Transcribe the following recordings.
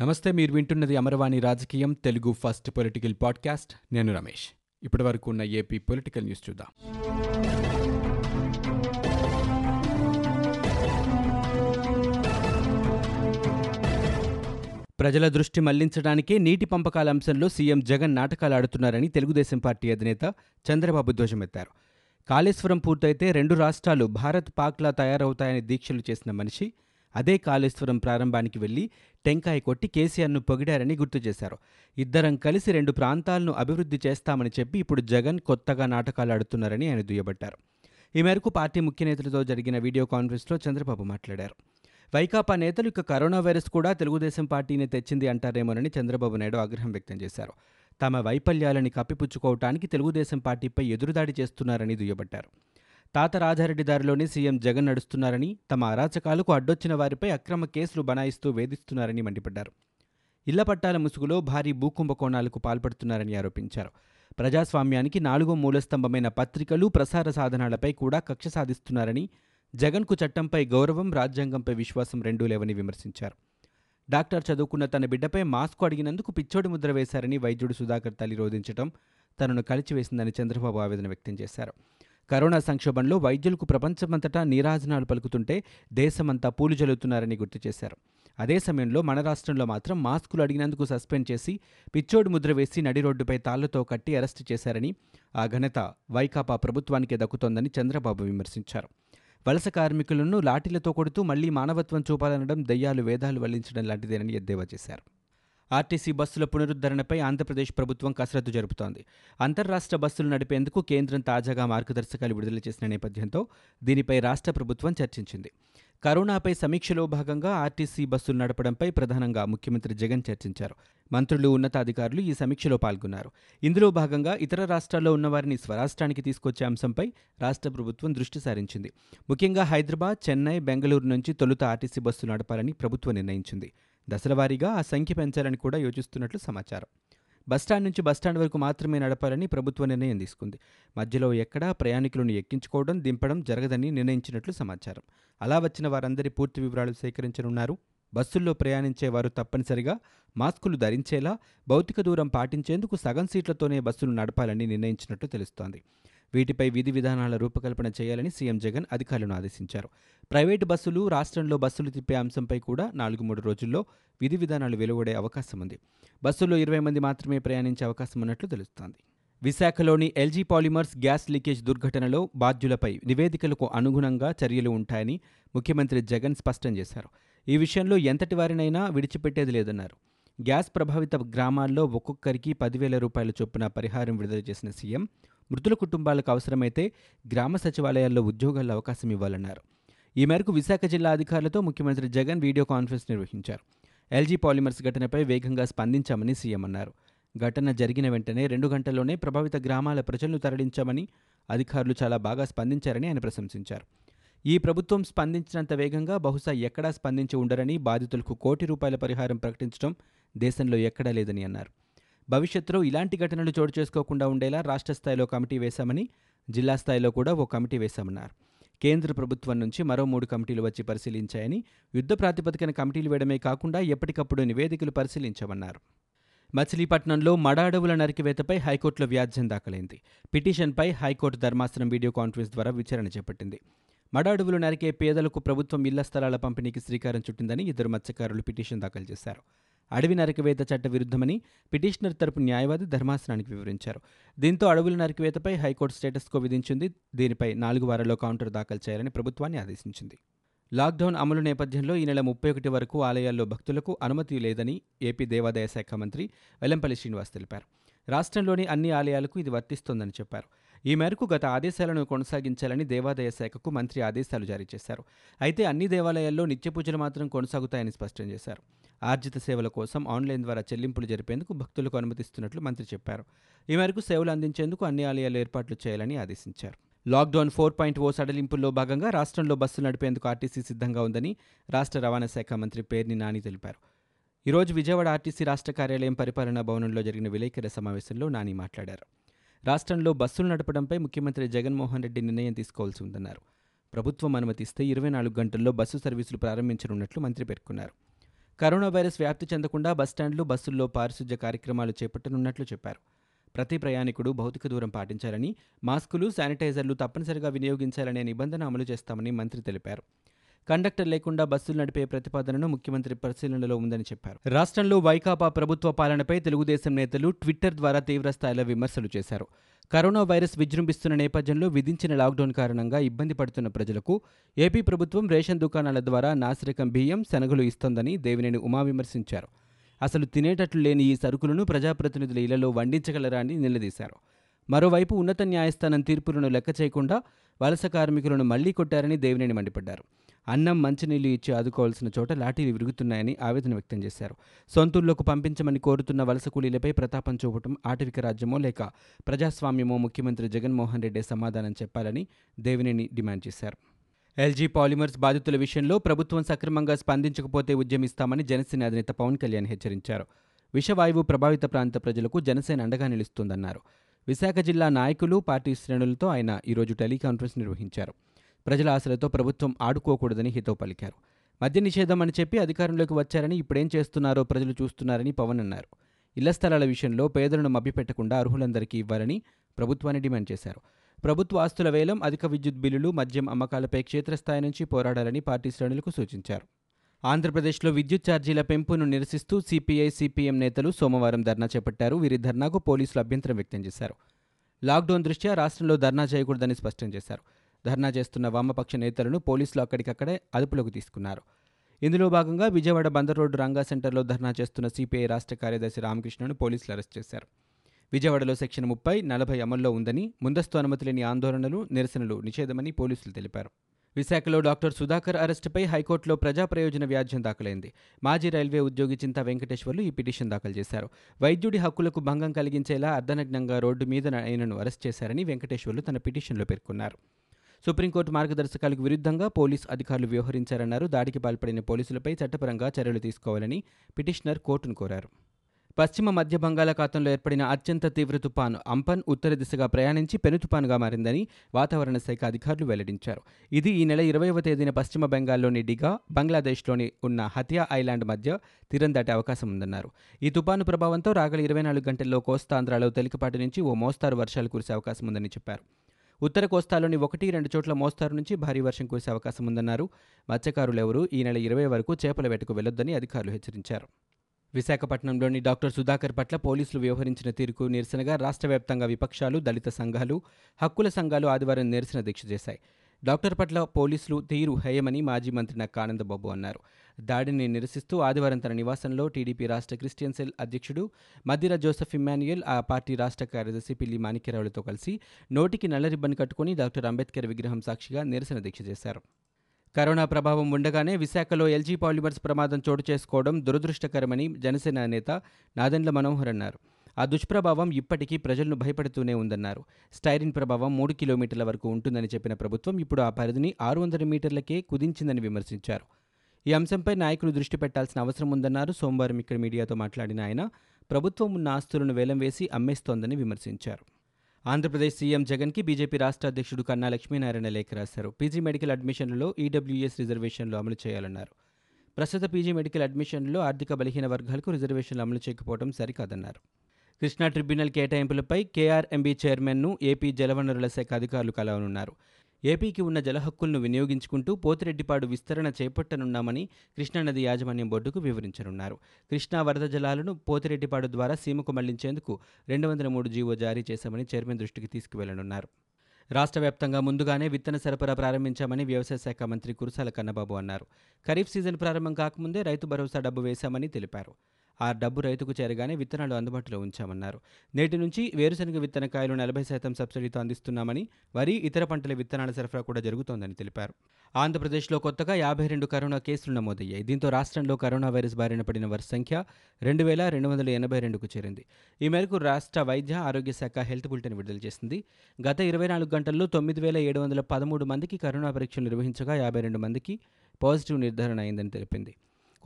నమస్తే మీరు వింటున్నది అమరవాణి రాజకీయం తెలుగు ఫస్ట్ పొలిటికల్ పాడ్కాస్ట్. నేను రమేష్. ఇప్పటి వరకు ఉన్న ఏపీ పొలిటికల్ న్యూస్ చూద్దాం. ప్రజల దృష్టి మళ్ళించడానికే నీటి పంపకాల అంశంలో సీఎం జగన్ నాటకాలు ఆడుతున్నారని తెలుగుదేశం పార్టీ అధినేత చంద్రబాబు ధ్వజమెత్తారు. కాళేశ్వరం పూర్తయితే రెండు రాష్ట్రాలు భారత్ పాక్లా తయారవుతాయని దీక్షలు చేసిన మనిషి అదే కాళేశ్వరం ప్రారంభానికి వెళ్ళి టెంకాయ కొట్టి కేసీఆర్ను పొగిడారని గుర్తు చేశారు. ఇద్దరం కలిసి రెండు ప్రాంతాలను అభివృద్ధి చేస్తామని చెప్పి ఇప్పుడు జగన్ కొత్తగా నాటకాలు ఆడుతున్నారని ఆయన దుయ్యబట్టారు. ఈ మేరకు పార్టీ ముఖ్య నేతలతో జరిగిన వీడియో కాన్ఫరెన్స్లో చంద్రబాబు మాట్లాడారు. వైకాపా నేతలు ఇక కరోనా వైరస్ కూడా తెలుగుదేశం పార్టీని తెచ్చింది అంటారేమోనని చంద్రబాబు నాయుడు ఆగ్రహం వ్యక్తం చేశారు. తమ వైఫల్యాలని కప్పిపుచ్చుకోవటానికి తెలుగుదేశం పార్టీపై ఎదురుదాడి చేస్తున్నారని దుయ్యబట్టారు. తాత రాజారెడ్డి దారిలోనే సీఎం జగన్ నడుస్తున్నారని తమ అరాచకాలకు అడ్డొచ్చిన వారిపై అక్రమ కేసులు బనాయిస్తూ వేధిస్తున్నారని మండిపడ్డారు. ఇళ్ళ పట్టాల ముసుగులో భారీ భూకుంభకోణాలకు పాల్పడుతున్నారని ఆరోపించారు. ప్రజాస్వామ్యానికి నాలుగో మూలస్తంభమైన పత్రికలు ప్రసార సాధనాలపై కూడా కక్ష సాధిస్తున్నారని జగన్కు చట్టంపై గౌరవం రాజ్యాంగంపై విశ్వాసం రెండూ లేవని విమర్శించారు. డాక్టర్ చదువుకున్న తన బిడ్డపై మాస్కు అడిగినందుకు పిచ్చోడి ముద్ర వేశారని వైద్యుడు సుధాకర్ తల్లి రోధించడం తనను కలిచివేసిందని చంద్రబాబు ఆవేదన వ్యక్తం చేశారు. కరోనా సంక్షోభంలో వైద్యులకు ప్రపంచమంతటా నీరాజనాలు పలుకుతుంటే దేశమంతా పూలు జల్లుతున్నారని గుర్తు చేశారు. అదే సమయంలో మన రాష్ట్రంలో మాత్రం మాస్కులు అడిగినందుకు సస్పెండ్ చేసి పిచ్చోడు ముద్ర వేసి నడి రోడ్డుపై తాళ్ళతో కట్టి అరెస్టు చేశారని ఆ ఘనత వైకాపా ప్రభుత్వానికే దక్కుతోందని చంద్రబాబు విమర్శించారు. వలస కార్మికులను లాఠీలతో కొడుతూ మళ్ళీ మానవత్వం చూపాలనడం దయ్యాలు వేదాలు వల్లించడం లాంటిదేనని ఎద్దేవా చేశారు. ఆర్టీసీ బస్సుల పునరుద్ధరణపై ఆంధ్రప్రదేశ్ ప్రభుత్వం కసరత్తు జరుపుతోంది. అంతర్రాష్ట్ర బస్సులు నడిపేందుకు కేంద్రం తాజాగా మార్గదర్శకాలు విడుదల చేసిన నేపథ్యంతో దీనిపై రాష్ట్ర ప్రభుత్వం చర్చించింది. కరోనాపై సమీక్షలో భాగంగా ఆర్టీసీ బస్సులు నడపడంపై ప్రధానంగా ముఖ్యమంత్రి జగన్ చర్చించారు. మంత్రులు ఉన్నతాధికారులు ఈ సమీక్షలో పాల్గొన్నారు. ఇందులో భాగంగా ఇతర రాష్ట్రాల్లో ఉన్నవారిని స్వరాష్ట్రానికి తీసుకొచ్చే అంశంపై రాష్ట్ర ప్రభుత్వం దృష్టి సారించింది. ముఖ్యంగా హైదరాబాద్ చెన్నై బెంగళూరు నుంచి తొలుత ఆర్టీసీ బస్సులు నడపాలని ప్రభుత్వం నిర్ణయించింది. దశలవారీగా ఆ సంఖ్య పెంచాలని కూడా యోచిస్తున్నట్లు సమాచారం. బస్టాండ్ నుంచి బస్టాండ్ వరకు మాత్రమే నడపాలని ప్రభుత్వ నిర్ణయం తీసుకుంది. మధ్యలో ఎక్కడా ప్రయాణికులను ఎక్కించుకోవడం దింపడం జరగదని నిర్ణయించినట్లు సమాచారం. అలా వచ్చిన వారందరి పూర్తి వివరాలు సేకరించనున్నారు. బస్సుల్లో ప్రయాణించే వారు తప్పనిసరిగా మాస్కులు ధరించేలా భౌతిక దూరం పాటించేందుకు సగం సీట్లతోనే బస్సులు నడపాలని నిర్ణయించినట్లు తెలుస్తోంది. వీటిపై విధి విధానాల రూపకల్పన చేయాలని సీఎం జగన్ అధికారులను ఆదేశించారు. ప్రైవేటు బస్సులు రాష్ట్రంలో బస్సులు తిప్పే అంశంపై కూడా నాలుగు మూడు రోజుల్లో విధి విధానాలు వెలువడే అవకాశం ఉంది. బస్సుల్లో ఇరవై మంది మాత్రమే ప్రయాణించే అవకాశం ఉన్నట్లు తెలుస్తోంది. విశాఖలోని ఎల్జీ పాలిమర్స్ గ్యాస్ లీకేజ్ దుర్ఘటనలో బాధ్యులపై నివేదికలకు అనుగుణంగా చర్యలు ఉంటాయని ముఖ్యమంత్రి జగన్ స్పష్టం చేశారు. ఈ విషయంలో ఎంతటి వారినైనా విడిచిపెట్టేది లేదన్నారు. గ్యాస్ ప్రభావిత గ్రామాల్లో ఒక్కొక్కరికి పదివేల రూపాయల చొప్పున పరిహారం విడుదల చేసిన సీఎం మృతుల కుటుంబాలకు అవసరమైతే గ్రామ సచివాలయాల్లో ఉద్యోగాల అవకాశం ఇవ్వాలన్నారు. ఈ మేరకు విశాఖ జిల్లా అధికారులతో ముఖ్యమంత్రి జగన్ వీడియో కాన్ఫరెన్స్ నిర్వహించారు. ఎల్జీ పాలిమర్స్ ఘటనపై వేగంగా స్పందించామని సీఎం అన్నారు. ఘటన జరిగిన వెంటనే రెండు గంటల్లోనే ప్రభావిత గ్రామాల ప్రజలను తరలించామని అధికారులు చాలా బాగా స్పందించారని ఆయన ప్రశంసించారు. ఈ ప్రభుత్వం స్పందించినంత వేగంగా బహుశా ఎక్కడా స్పందించి ఉండరని బాధితులకు కోటి రూపాయల పరిహారం ప్రకటించడం దేశంలో ఎక్కడా లేదని అన్నారు. భవిష్యత్తులో ఇలాంటి ఘటనలు చోటు చేసుకోకుండా ఉండేలా రాష్ట్ర స్థాయిలో కమిటీ వేశామని జిల్లా స్థాయిలో కూడా ఓ కమిటీ వేశామన్నారు. కేంద్ర ప్రభుత్వం నుంచి మరో మూడు కమిటీలు వచ్చి పరిశీలించాయని యుద్ధ ప్రాతిపదికన కమిటీలు వేయడమే కాకుండా ఎప్పటికప్పుడు నివేదికలు పరిశీలించామన్నారు. మచిలీపట్నంలో మడ అడవుల నరికివేతపై హైకోర్టులో వ్యాజ్యం దాఖలైంది. పిటిషన్పై హైకోర్టు ధర్మాసనం వీడియో కాన్ఫరెన్స్ ద్వారా విచారణ చేపట్టింది. మడ అడవులు నరికే పేదలకు ప్రభుత్వం ఇళ్ళ స్థలాల పంపిణీకి శ్రీకారం చుట్టిందని ఇద్దరు మత్స్యకారులు పిటిషన్ దాఖలు చేశారు. అడవి నరికివేత చట్ట విరుద్ధమని పిటిషనర్ తరపు న్యాయవాది ధర్మాసనానికి వివరించారు. దీంతో అడవుల నరికివేతపై హైకోర్టు స్టేటస్కో విధించింది. దీనిపై నాలుగు వారాల్లో కౌంటర్ దాఖలు చేయాలని ప్రభుత్వాన్ని ఆదేశించింది. లాక్డౌన్ అమలు నేపథ్యంలో ఈ నెల ముప్పై ఒకటి వరకు ఆలయాల్లో భక్తులకు అనుమతి లేదని ఏపీ దేవాదాయ శాఖ మంత్రి వెల్లంపల్లి శ్రీనివాస్ తెలిపారు. రాష్ట్రంలోని అన్ని ఆలయాలకు ఇది వర్తిస్తోందని చెప్పారు. ఈ మేరకు గత ఆదేశాలను కొనసాగించాలని దేవాదాయ శాఖకు మంత్రి ఆదేశాలు జారీ చేశారు. అయితే అన్ని దేవాలయాల్లో నిత్య పూజలు మాత్రం కొనసాగుతాయని స్పష్టం చేశారు. ఆర్జిత సేవల కోసం ఆన్లైన్ ద్వారా చెల్లింపులు జరిపేందుకు భక్తులకు అనుమతిస్తున్నట్లు మంత్రి చెప్పారు. ఈ మేరకు సేవలు అందించేందుకు అన్ని ఆలయాలు ఏర్పాట్లు చేయాలని ఆదేశించారు. లాక్డౌన్ ఫోర్ పాయింట్ ఓ సడలింపుల్లో భాగంగా రాష్ట్రంలో బస్సులు నడిపేందుకు ఆర్టీసీ సిద్ధంగా ఉందని రాష్ట్ర రవాణా శాఖ మంత్రి పేర్ని నాని తెలిపారు. ఈరోజు విజయవాడ ఆర్టీసీ రాష్ట్ర కార్యాలయం పరిపాలనా భవనంలో జరిగిన విలేకరుల సమావేశంలో నాని మాట్లాడారు. రాష్ట్రంలో బస్సులు నడపడంపై ముఖ్యమంత్రి జగన్మోహన్ రెడ్డి నిర్ణయం తీసుకోవాల్సి ఉందన్నారు. ప్రభుత్వం అనుమతిస్తే ఇరవై నాలుగు గంటల్లో బస్సు సర్వీసులు ప్రారంభించనున్నట్లు మంత్రి పేర్కొన్నారు. కరోనా వైరస్ వ్యాప్తి చెందకుండా బస్టాండ్లు బస్సుల్లో పారిశుధ్య కార్యక్రమాలు చేపట్టనున్నట్లు చెప్పారు. ప్రతి ప్రయాణికుడు భౌతిక దూరం పాటించాలని మాస్కులు శానిటైజర్లు తప్పనిసరిగా వినియోగించాలనే నిబంధన అమలు చేస్తామని మంత్రి తెలిపారు. కండక్టర్ లేకుండా బస్సులు నడిపే ప్రతిపాదనను ముఖ్యమంత్రి పరిశీలనలో ఉందని చెప్పారు. రాష్ట్రంలో వైకాపా ప్రభుత్వ పాలనపై తెలుగుదేశం నేతలు ట్విట్టర్ ద్వారా తీవ్రస్థాయిలో విమర్శలు చేశారు. కరోనా వైరస్ విజృంభిస్తున్న నేపథ్యంలో విధించిన లాక్డౌన్ కారణంగా ఇబ్బంది పడుతున్న ప్రజలకు ఏపీ ప్రభుత్వం రేషన్ దుకాణాల ద్వారా నాసిరకం బియ్యం శనగలు ఇస్తోందని దేవినేని ఉమా విమర్శించారు. అసలు తినేటట్లు లేని ఈ సరుకులను ప్రజాప్రతినిధుల ఇళ్ళలో వండించగలరా అని నిలదీశారు. మరోవైపు ఉన్నత న్యాయస్థానం తీర్పులను లెక్క చేయకుండా వలస కార్మికులను మళ్ళీ కొట్టారని దేవినేని మండిపడ్డారు. అన్నం మంచినీళ్ళు ఇచ్చి ఆదుకోవాల్సిన చోట లాఠీలు విరుగుతున్నాయని ఆవేదన వ్యక్తం చేశారు. సొంతూళ్ళకు పంపించమని కోరుతున్న వలస కూలీలపై ప్రతాపం చూపటం ఆటవిక రాజ్యమో లేక ప్రజాస్వామ్యమో ముఖ్యమంత్రి జగన్మోహన్ రెడ్డి సమాధానం చెప్పాలని దేవినేని డిమాండ్ చేశారు. ఎల్జీ పాలిమర్స్ బాధితుల విషయంలో ప్రభుత్వం సక్రమంగా స్పందించకపోతే ఉద్యమిస్తామని జనసేన అధినేత పవన్ కళ్యాణ్ హెచ్చరించారు. విషవాయువు ప్రభావిత ప్రాంత ప్రజలకు జనసేన అండగా నిలుస్తుందన్నారు. విశాఖ జిల్లా నాయకులు పార్టీ శ్రేణులతో ఆయన ఈరోజు టెలికాన్ఫరెన్స్ నిర్వహించారు. ప్రజల ఆశలతో ప్రభుత్వం ఆడుకోకూడదని హితవు పలికారు. మద్య నిషేధం అని చెప్పి అధికారంలోకి వచ్చారని ఇప్పుడేం చేస్తున్నారో ప్రజలు చూస్తున్నారని పవన్ అన్నారు. ఇళ్ళ స్థలాల విషయంలో పేదలను మభ్యపెట్టకుండా అర్హులందరికీ ఇవ్వాలని ప్రభుత్వాన్ని డిమాండ్ చేశారు. ప్రభుత్వ ఆస్తుల వేలం అధిక విద్యుత్ బిల్లులు మద్యం అమ్మకాలపై క్షేత్రస్థాయి నుంచి పోరాడాలని పార్టీ శ్రేణులకు సూచించారు. ఆంధ్రప్రదేశ్లో విద్యుత్ ఛార్జీల పెంపును నిరసిస్తూ సిపిఐ సిపిఎం నేతలు సోమవారం ధర్నా చేపట్టారు. వీరి ధర్నాకు పోలీసులు అభ్యంతరం వ్యక్తం చేశారు. లాక్డౌన్ దృష్ట్యా రాష్ట్రంలో ధర్నా చేయకూడదని స్పష్టం చేశారు. ధర్నా చేస్తున్న వామపక్ష నేతలను పోలీసులు అక్కడికక్కడే అదుపులోకి తీసుకున్నారు. ఇందులో భాగంగా విజయవాడ బందర్ రోడ్డు రంగా సెంటర్లో ధర్నా చేస్తున్న సిపిఐ రాష్ట్ర కార్యదర్శి రామకృష్ణను పోలీసులు అరెస్ట్ చేశారు. విజయవాడలో సెక్షన్ ముప్పై నలభై అమల్లో ఉందని ముందస్తు అనుమతి లేని ఆందోళనలు నిరసనలు నిషేధమని పోలీసులు తెలిపారు. విశాఖలో డాక్టర్ సుధాకర్ అరెస్టుపై హైకోర్టులో ప్రజా ప్రయోజన వ్యాజ్యం దాఖలైంది. మాజీ రైల్వే ఉద్యోగి చింత వెంకటేశ్వర్లు ఈ పిటిషన్ దాఖలు చేశారు. వైద్యుడి హక్కులకు భంగం కలిగించేలా అర్ధనగ్నంగా రోడ్డు మీద ఆయనను అరెస్ట్ చేశారని వెంకటేశ్వర్లు తన పిటిషన్లో పేర్కొన్నారు. సుప్రీంకోర్టు మార్గదర్శకాలకు విరుద్ధంగా పోలీస్ అధికారులు వ్యవహరించారన్నారు. దాడికి పాల్పడిన పోలీసులపై చట్టపరంగా చర్యలు తీసుకోవాలని పిటిషనర్ కోర్టును కోరారు. పశ్చిమ మధ్య బంగాళాఖాతంలో ఏర్పడిన అత్యంత తీవ్ర తుపాను అంపన్ ఉత్తర దిశగా ప్రయాణించి పెను తుపానుగా మారిందని వాతావరణ శాఖ అధికారులు వెల్లడించారు. ఇది ఈ నెల ఇరవైవ తేదీన పశ్చిమ బెంగాల్లోని డిగా బంగ్లాదేశ్లోని ఉన్న హతియా ఐలాండ్ మధ్య తీరం దాటే అవకాశం ఉందన్నారు. ఈ తుపాను ప్రభావంతో రాగల ఇరవై నాలుగు గంటల్లో కోస్తాంధ్రాలో తేలికపాటి నుంచి ఓ మోస్తారు వర్షాలు కురిసే అవకాశం ఉందని చెప్పారు. ఉత్తర కోస్తాలోని ఒకటి రెండు చోట్ల మోస్తారు నుంచి భారీ వర్షం కురిసే అవకాశం ఉందన్నారు. మత్స్యకారులెవరూ ఈ నెల ఇరవై వరకు చేపల వేటకు వెళ్ళొద్దని అధికారులు హెచ్చరించారు. విశాఖపట్నంలోని డాక్టర్ సుధాకర్ పట్ల పోలీసులు వ్యవహరించిన తీరుకు నిరసనగా రాష్ట్ర వ్యాప్తంగా విపక్షాలు దళిత సంఘాలు హక్కుల సంఘాలు ఆదివారం నిరసన దీక్ష చేశాయి. డాక్టర్ పట్ల పోలీసులు తీరు హేయమని మాజీ మంత్రి నక్క ఆనందబాబు అన్నారు. దాడిని నిరసిస్తూ ఆదివారం తన నివాసంలో టీడీపీ రాష్ట్ర క్రిస్టియన్ సెల్ అధ్యక్షుడు మద్దిర జోసెఫ్ ఇమ్మాన్యుయల్ ఆ పార్టీ రాష్ట్ర కార్యదర్శి పిల్లి మాణిక్యరావులతో కలిసి నోటికి నల్ల రిబ్బన్ కట్టుకుని డాక్టర్ అంబేద్కర్ విగ్రహం సాక్షిగా నిరసన దీక్ష చేశారు. కరోనా ప్రభావం ఉండగానే విశాఖలో ఎల్జీ పాలిమర్స్ ప్రమాదం చోటు చేసుకోవడం దురదృష్టకరమని జనసేన నేత నాదెండ్ల మనోహర్ అన్నారు. ఆ దుష్ప్రభావం ఇప్పటికీ ప్రజలను భయపడుతూనే ఉందన్నారు. స్టైరిన్ ప్రభావం మూడు కిలోమీటర్ల వరకు ఉంటుందని చెప్పిన ప్రభుత్వం ఇప్పుడు ఆ పరిధిని ఆరు వందల మీటర్లకే కుదించిందని విమర్శించారు. ఈ అంశంపై నాయకులు దృష్టి పెట్టాల్సిన అవసరం ఉందన్నారు. సోమవారం ఇక్కడ మీడియాతో మాట్లాడిన ఆయన ప్రభుత్వం ఉన్న ఆస్తులను వేలం వేసి అమ్మేస్తోందని విమర్శించారు. ఆంధ్రప్రదేశ్ సీఎం జగన్కి బీజేపీ రాష్ట్ర అధ్యక్షుడు కన్నా లక్ష్మీనారాయణ లేఖ రాశారు. పీజీ మెడికల్ అడ్మిషన్లలో ఈడబ్ల్యూఎస్ రిజర్వేషన్లు అమలు చేయాలన్నారు. ప్రస్తుత పీజీ మెడికల్ అడ్మిషన్లో ఆర్థిక బలహీన వర్గాలకు రిజర్వేషన్లు అమలు చేయకపోవడం సరికాదన్నారు. కృష్ణా ట్రిబ్యునల్ కేటాయింపులపై కేఆర్ఎంబీ చైర్మన్ను ఏపీ జలవనరుల శాఖ అధికారులు కలవనున్నారు. ఏపీకి ఉన్న జలహక్కులను వినియోగించుకుంటూ పోతిరెడ్డిపాడు విస్తరణ చేపట్టనున్నామని కృష్ణానది యాజమాన్యం బోర్డుకు వివరించనున్నారు. కృష్ణా వరద జలాలను పోతిరెడ్డిపాడు ద్వారా సీమకు మళ్ళించేందుకు రెండు వందల మూడు జీవో జారీ చేశామని చైర్మన్ దృష్టికి తీసుకువెళ్ళనున్నారు. రాష్ట్ర వ్యాప్తంగా ముందుగానే విత్తన సరఫరా ప్రారంభించామని వ్యవసాయ శాఖ మంత్రి కురసాల కన్నబాబు అన్నారు. ఖరీఫ్ సీజన్ ప్రారంభం కాకముందే రైతు భరోసా డబ్బు వేశామని తెలిపారు. ఆ డబ్బు రైతుకు చేరగానే విత్తనాలు అందుబాటులో ఉంచామన్నారు. నేటి నుంచి వేరుశనగ విత్తనకాయలు నలభై శాతం సబ్సిడీతో అందిస్తున్నామని వరి ఇతర పంటల విత్తనాల సరఫరా కూడా జరుగుతోందని తెలిపారు. ఆంధ్రప్రదేశ్లో కొత్తగా యాభై రెండు కరోనా కేసులు నమోదయ్యాయి. దీంతో రాష్ట్రంలో కరోనా వైరస్ బారిన పడిన వారి సంఖ్య రెండు వేల రెండు వందల ఎనభై రెండుకు చేరింది. ఈ మేరకు రాష్ట్ర వైద్య ఆరోగ్య శాఖ హెల్త్ బులెటిన్ విడుదల చేసింది. గత ఇరవై నాలుగు గంటల్లో తొమ్మిది వేల ఏడు వందల పదమూడు మందికి కరోనా పరీక్షలు నిర్వహించగా యాభై రెండు మందికి పాజిటివ్ నిర్ధారణ అయిందని తెలిపింది.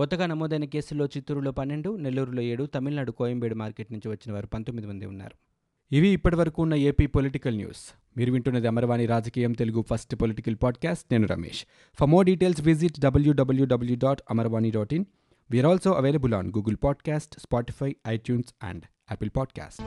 కొత్తగా నమోదైన కేసుల్లో చిత్తూరులో పన్నెండు నెల్లూరులో ఏడు తమిళనాడు కోయంబేడు మార్కెట్ నుంచి వచ్చిన వారు పంతొమ్మిది మంది ఉన్నారు. ఇవి ఇప్పటివరకు ఉన్న ఏపీ పొలిటికల్ న్యూస్. మీరు వింటున్నది అమరవాణి రాజకీయం తెలుగు ఫస్ట్ పొలిటికల్ పాడ్కాస్ట్. నేను Ramesh. For more details visit WWW dot Amarvani dot in we are also available on Google podcast Spotify iTunes and Apple podcast